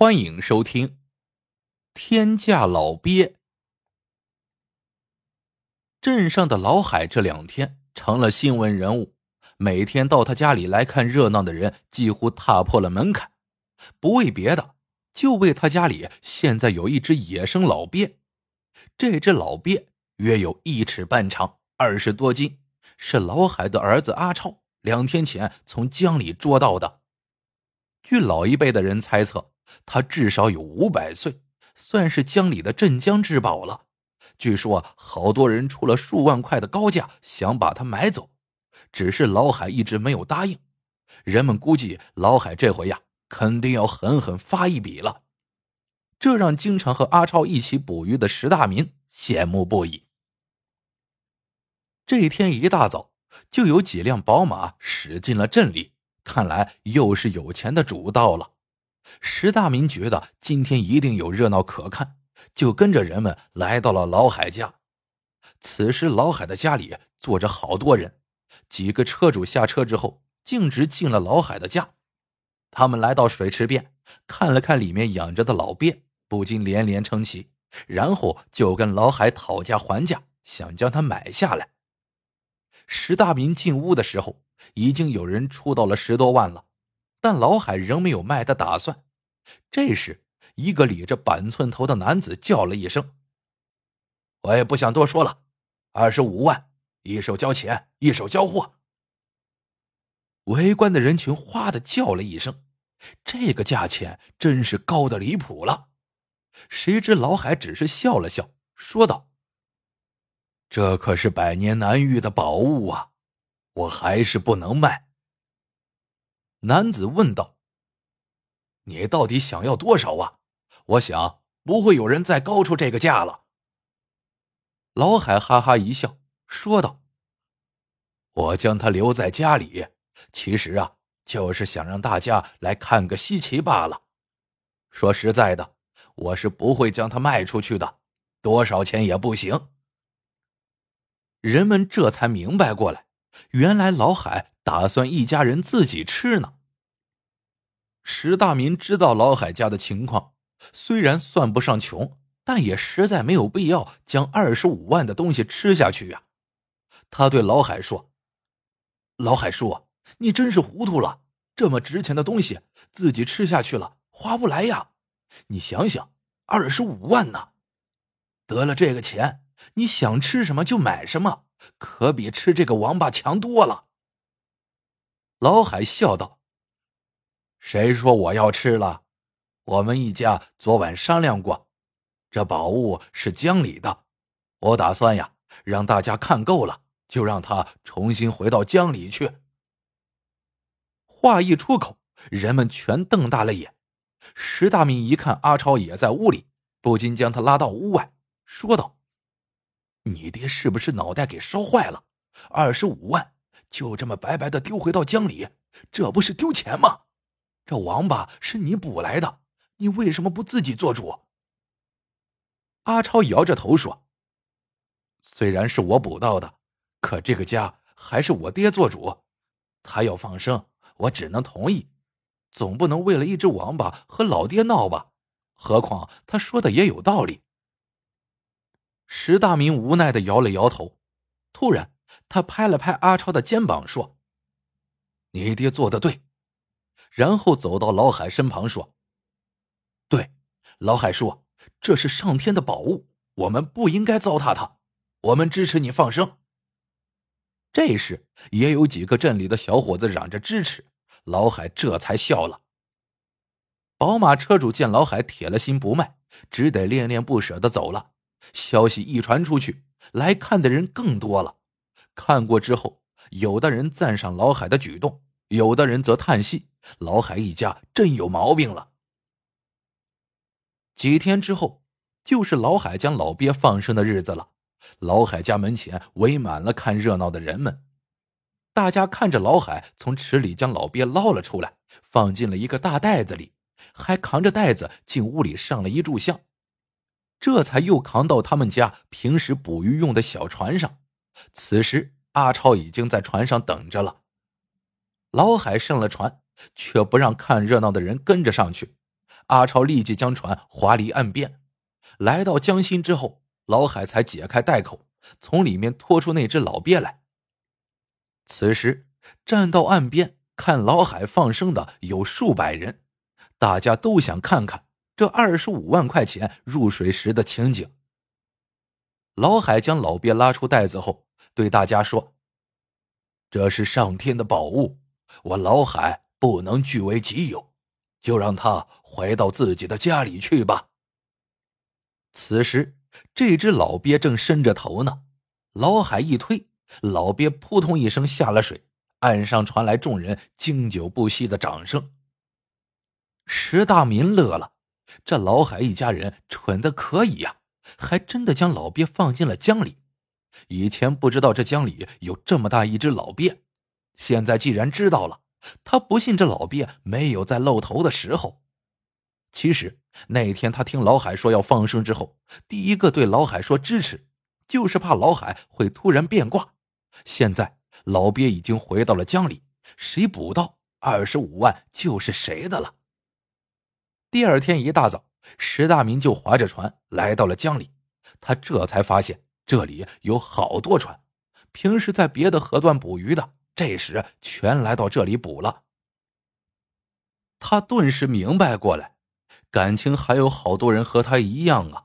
欢迎收听《天价老鳖》。镇上的老海这两天成了新闻人物，每天到他家里来看热闹的人几乎踏破了门槛。不为别的，就为他家里现在有一只野生老鳖。这只老鳖约有一尺半长，二十多斤，是老海的儿子阿超两天前从江里捉到的。据老一辈的人猜测，他至少有五百岁，算是江里的镇江之宝了。据说好多人出了数万块的高价想把它买走，只是老海一直没有答应。人们估计老海这回呀，肯定要狠狠发一笔了。这让经常和阿超一起捕鱼的石大明羡慕不已。这一天一大早，就有几辆宝马驶进了镇里，看来又是有钱的主到了。石大明觉得今天一定有热闹可看，就跟着人们来到了老海家。此时，老海的家里坐着好多人。几个车主下车之后，径直进了老海的家。他们来到水池边，看了看里面养着的老鳖，不禁连连称奇，然后就跟老海讨价还价，想将它买下来。石大明进屋的时候，已经有人出到了十多万了。但老海仍没有卖的打算。这时，一个理着板寸头的男子叫了一声：“我也不想多说了，二十五万，一手交钱，一手交货。”围观的人群哗的叫了一声，这个价钱真是高的离谱了。谁知老海只是笑了笑，说道：“这可是百年难遇的宝物啊，我还是不能卖。”男子问道：“你到底想要多少啊？我想不会有人再高出这个价了。”老海哈哈一笑，说道：“我将他留在家里，其实啊，就是想让大家来看个稀奇罢了。说实在的，我是不会将他卖出去的，多少钱也不行。”人们这才明白过来，原来老海。打算一家人自己吃呢。石大民知道老海家的情况，虽然算不上穷，但也实在没有必要将二十五万的东西吃下去呀。他对老海说：“老海叔，你真是糊涂了，这么值钱的东西自己吃下去了划不来呀。你想想，二十五万呢，得了这个钱，你想吃什么就买什么，可比吃这个王八强多了。”老海笑道：“谁说我要吃了？我们一家昨晚商量过，这宝物是江里的，我打算呀，让大家看够了，就让他重新回到江里去。”话一出口，人们全瞪大了眼。石大明一看阿超也在屋里，不禁将他拉到屋外，说道：“你爹是不是脑袋给烧坏了？二十五万！”就这么白白的丢回到江里，这不是丢钱吗？这王八是你捕来的，你为什么不自己做主？阿超摇着头说：“虽然是我捕到的，可这个家还是我爹做主，他要放生，我只能同意，总不能为了一只王八和老爹闹吧？何况他说的也有道理。”石大明无奈的摇了摇头，突然。他拍了拍阿超的肩膀，说：“你爹做的对。”然后走到老海身旁，说：“对，老海叔，这是上天的宝物，我们不应该糟蹋它。我们支持你放生。”这时，也有几个镇里的小伙子嚷着支持，老海这才笑了。宝马车主见老海铁了心不卖，只得恋恋不舍的走了。消息一传出去，来看的人更多了。看过之后，有的人赞赏老海的举动，有的人则叹息：老海一家真有毛病了。几天之后，就是老海将老鳖放生的日子了。老海家门前围满了看热闹的人们，大家看着老海从池里将老鳖捞了出来，放进了一个大袋子里，还扛着袋子进屋里上了一炷香，这才又扛到他们家平时捕鱼用的小船上。此时，阿超已经在船上等着了。老海上了船，却不让看热闹的人跟着上去。阿超立即将船划离岸边。来到江心之后，老海才解开袋口，从里面拖出那只老鳖来。此时，站到岸边看老海放生的有数百人，大家都想看看这二十五万块钱入水时的情景。老海将老鳖拉出袋子后，对大家说：“这是上天的宝物，我老海不能据为己有，就让他回到自己的家里去吧。”此时，这只老鳖正伸着头呢，老海一推。老鳖扑通一声下了水，岸上传来众人经久不息的掌声。石大民乐了，这老海一家人蠢的可以呀，还真的将老鳖放进了江里。以前不知道这江里有这么大一只老鳖，现在既然知道了，他不信这老鳖没有在露头的时候。其实那天他听老海说要放生之后，第一个对老海说支持，就是怕老海会突然变卦。现在老鳖已经回到了江里，谁捕到二十五万就是谁的了。第二天一大早，石大明就划着船来到了江里，他这才发现这里有好多船，平时在别的河段捕鱼的，这时全来到这里捕了。他顿时明白过来，感情还有好多人和他一样啊，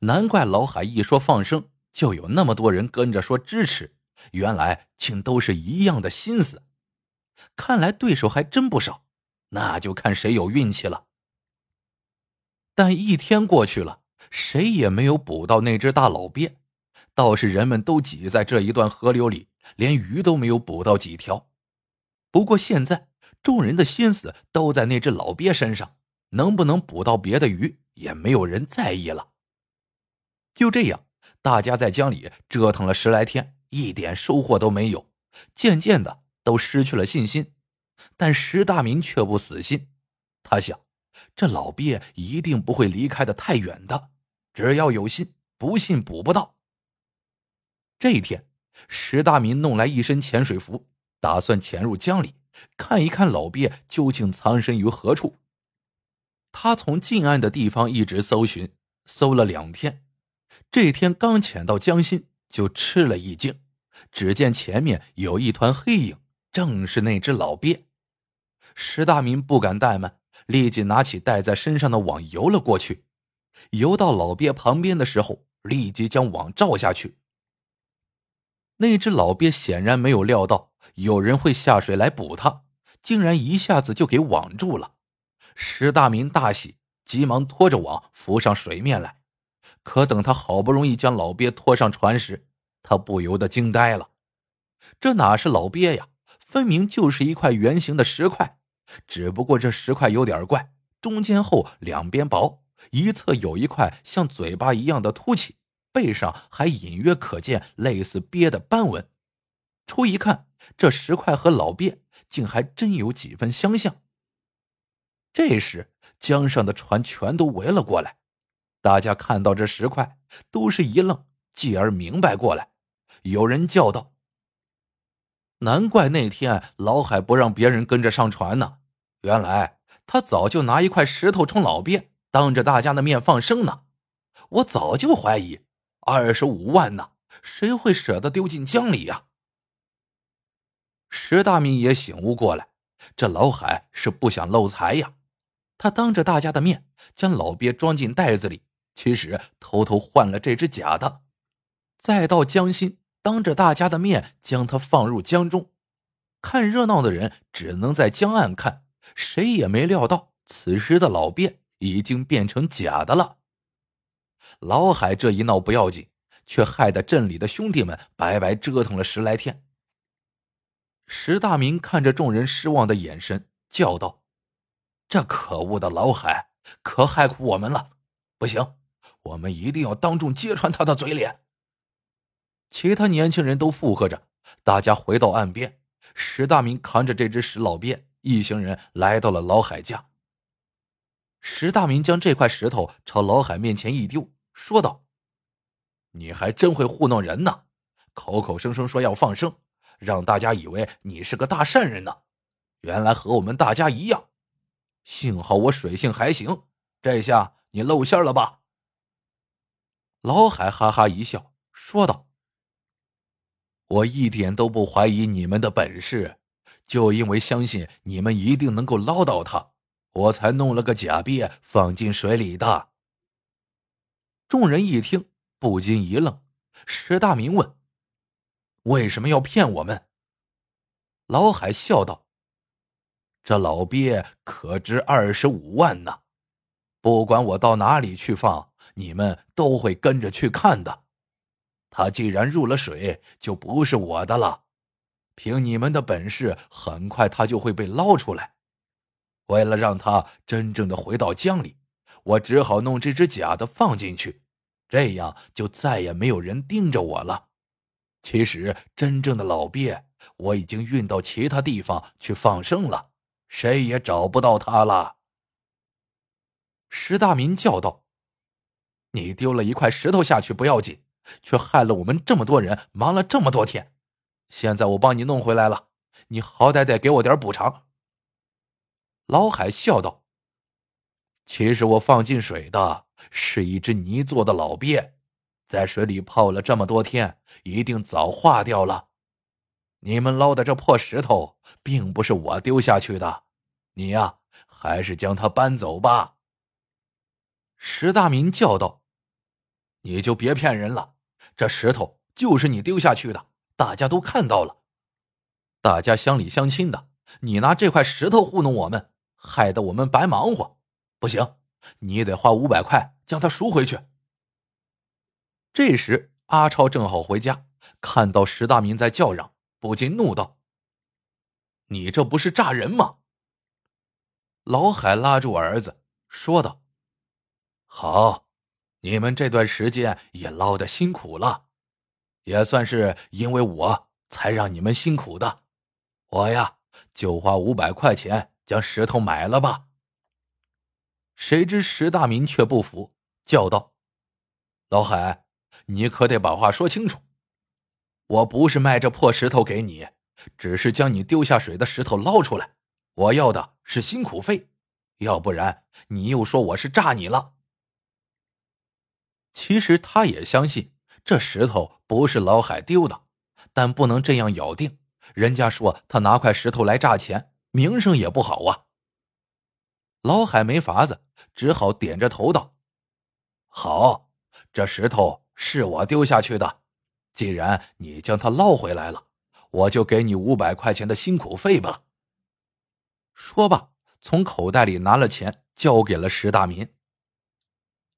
难怪老海一说放生，就有那么多人跟着说支持。原来竟都是一样的心思，看来对手还真不少，那就看谁有运气了。但一天过去了，谁也没有捕到那只大老鳖，倒是人们都挤在这一段河流里，连鱼都没有捕到几条。不过现在众人的心思都在那只老鳖身上，能不能捕到别的鱼，也没有人在意了。就这样，大家在江里折腾了十来天。一点收获都没有，渐渐的都失去了信心。但石大明却不死心，他想，这老鳖一定不会离开的太远的，只要有心，不信捕不到。这一天，石大明弄来一身潜水服，打算潜入江里，看一看老鳖究竟藏身于何处。他从近岸的地方一直搜寻，搜了两天，这天刚潜到江心，就吃了一惊。只见前面有一团黑影，正是那只老鳖。石大明不敢怠慢，立即拿起带在身上的网游了过去。游到老鳖旁边的时候，立即将网罩下去。那只老鳖显然没有料到有人会下水来捕它，竟然一下子就给网住了。石大明大喜，急忙拖着网浮上水面来。可等他好不容易将老鳖拖上船时，他不由得惊呆了，这哪是老鳖呀？分明就是一块圆形的石块，只不过这石块有点怪，中间厚，两边薄，一侧有一块像嘴巴一样的凸起，背上还隐约可见类似鳖的斑纹。初一看，这石块和老鳖竟还真有几分相像。这时，江上的船全都围了过来，大家看到这石块，都是一愣，继而明白过来。有人叫道：“难怪那天老海不让别人跟着上船呢！原来他早就拿一块石头冲老鳖，当着大家的面放生呢。我早就怀疑，二十五万呢，谁会舍得丢进江里呀？”石大明也醒悟过来，这老海是不想漏财呀。他当着大家的面将老鳖装进袋子里，其实偷偷换了这只假的，再到江心。当着大家的面将它放入江中，看热闹的人只能在江岸看，谁也没料到此时的老鳖已经变成假的了。老海这一闹不要紧，却害得镇里的兄弟们白白折腾了十来天。石大明看着众人失望的眼神，叫道：“这可恶的老海，可害苦我们了！不行，我们一定要当众揭穿他的嘴脸。”其他年轻人都附和着，大家回到岸边。石大明扛着这只石老鳖，一行人来到了老海家。石大明将这块石头朝老海面前一丢，说道：“你还真会糊弄人呢，口口声声说要放生，让大家以为你是个大善人呢。原来和我们大家一样。幸好我水性还行，这下你露馅了吧？”老海哈哈一笑，说道：“我一点都不怀疑你们的本事，就因为相信你们一定能够捞到他，我才弄了个假鳖放进水里的。”众人一听，不禁一愣。石大明问：“为什么要骗我们？”老海笑道：“这老鳖可值二十五万呢，不管我到哪里去放，你们都会跟着去看的。他既然入了水，就不是我的了。凭你们的本事，很快他就会被捞出来。为了让他真正的回到江里，我只好弄这只假的放进去，这样就再也没有人盯着我了。其实，真正的老鳖。”我已经运到其他地方去放生了，谁也找不到他了。石大民叫道：“你丢了一块石头下去不要紧，却害了我们这么多人，忙了这么多天。现在我帮你弄回来了，你好歹得给我点补偿。”老海笑道：“其实我放进水的是一只泥做的老鳖，在水里泡了这么多天，一定早化掉了。”你们捞的这破石头，并不是我丢下去的，你呀，还是将它搬走吧。”石大民叫道，“你就别骗人了，这石头就是你丢下去的，大家都看到了，大家乡里乡亲的，你拿这块石头糊弄我们，害得我们白忙活。不行，你得花五百块将它赎回去。”这时，阿超正好回家，看到石大民在叫嚷。不禁怒道：“你这不是诈人吗？”老海拉住儿子说道：“好，你们这段时间也捞的辛苦了，也算是因为我才让你们辛苦的。我呀，就花五百块钱将石头买了吧。”谁知石大民却不服，叫道：“老海，你可得把话说清楚。”我不是卖这破石头给你，只是将你丢下水的石头捞出来。我要的是辛苦费，要不然你又说我是诈你了。其实他也相信这石头不是老海丢的，但不能这样咬定。人家说他拿块石头来诈钱，名声也不好啊。老海没法子，只好点着头道：“好，这石头是我丢下去的。”既然你将它捞回来了，我就给你五百块钱的辛苦费吧。说罢，从口袋里拿了钱，交给了石大民。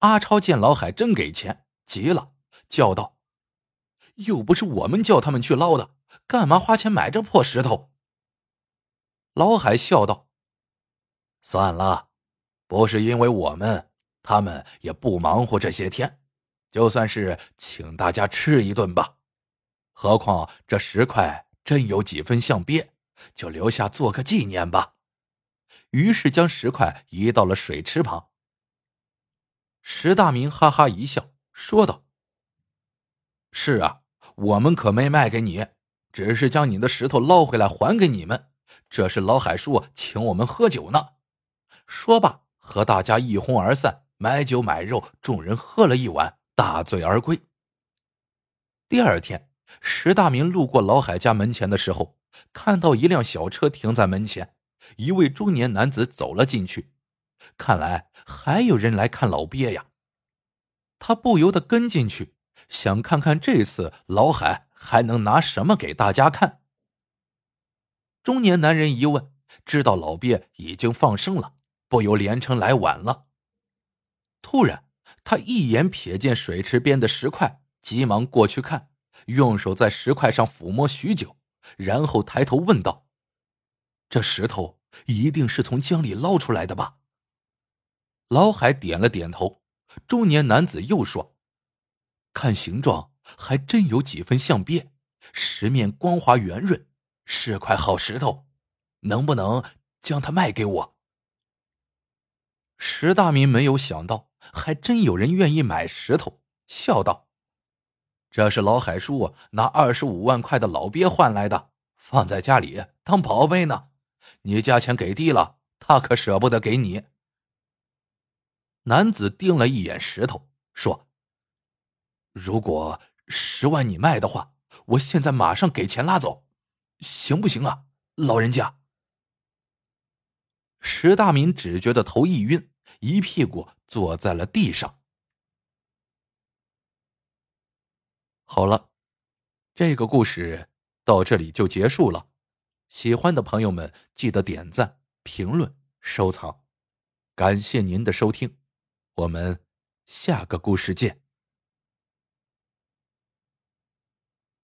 阿超见老海真给钱，急了，叫道：“又不是我们叫他们去捞的，干嘛花钱买这破石头？”老海笑道：“算了，不是因为我们，他们也不忙活这些天。”就算是请大家吃一顿吧，何况这石块真有几分像鳖，就留下做个纪念吧。于是将石块移到了水池旁。石大明哈哈一笑，说道：“是啊，我们可没卖给你，只是将你的石头捞回来还给你们。这是老海叔请我们喝酒呢。”说罢，和大家一哄而散，买酒买肉，众人喝了一晚。大醉而归。第二天，石大明路过老海家门前的时候，看到一辆小车停在门前，一位中年男子走了进去。看来还有人来看老鳖呀。他不由得跟进去，想看看这次老海还能拿什么给大家看。中年男人一问，知道老鳖已经放生了，不由连称来晚了。突然。他一眼瞥见水池边的石块，急忙过去看，用手在石块上抚摸许久，然后抬头问道：“这石头一定是从江里捞出来的吧？”老海点了点头。中年男子又说：“看形状，还真有几分像鳖，石面光滑圆润，是块好石头，能不能将它卖给我？”石大民没有想到。还真有人愿意买石头，笑道：“这是老海叔拿二十五万块的老鳖换来的，放在家里当宝贝呢。你价钱给低了，他可舍不得给你。”男子盯了一眼石头，说：“如果十万你卖的话，我现在马上给钱拉走，行不行啊，老人家？”石大明只觉得头一晕，一屁股坐在了地上。好了，这个故事到这里就结束了。喜欢的朋友们记得点赞、评论、收藏，感谢您的收听，我们下个故事见。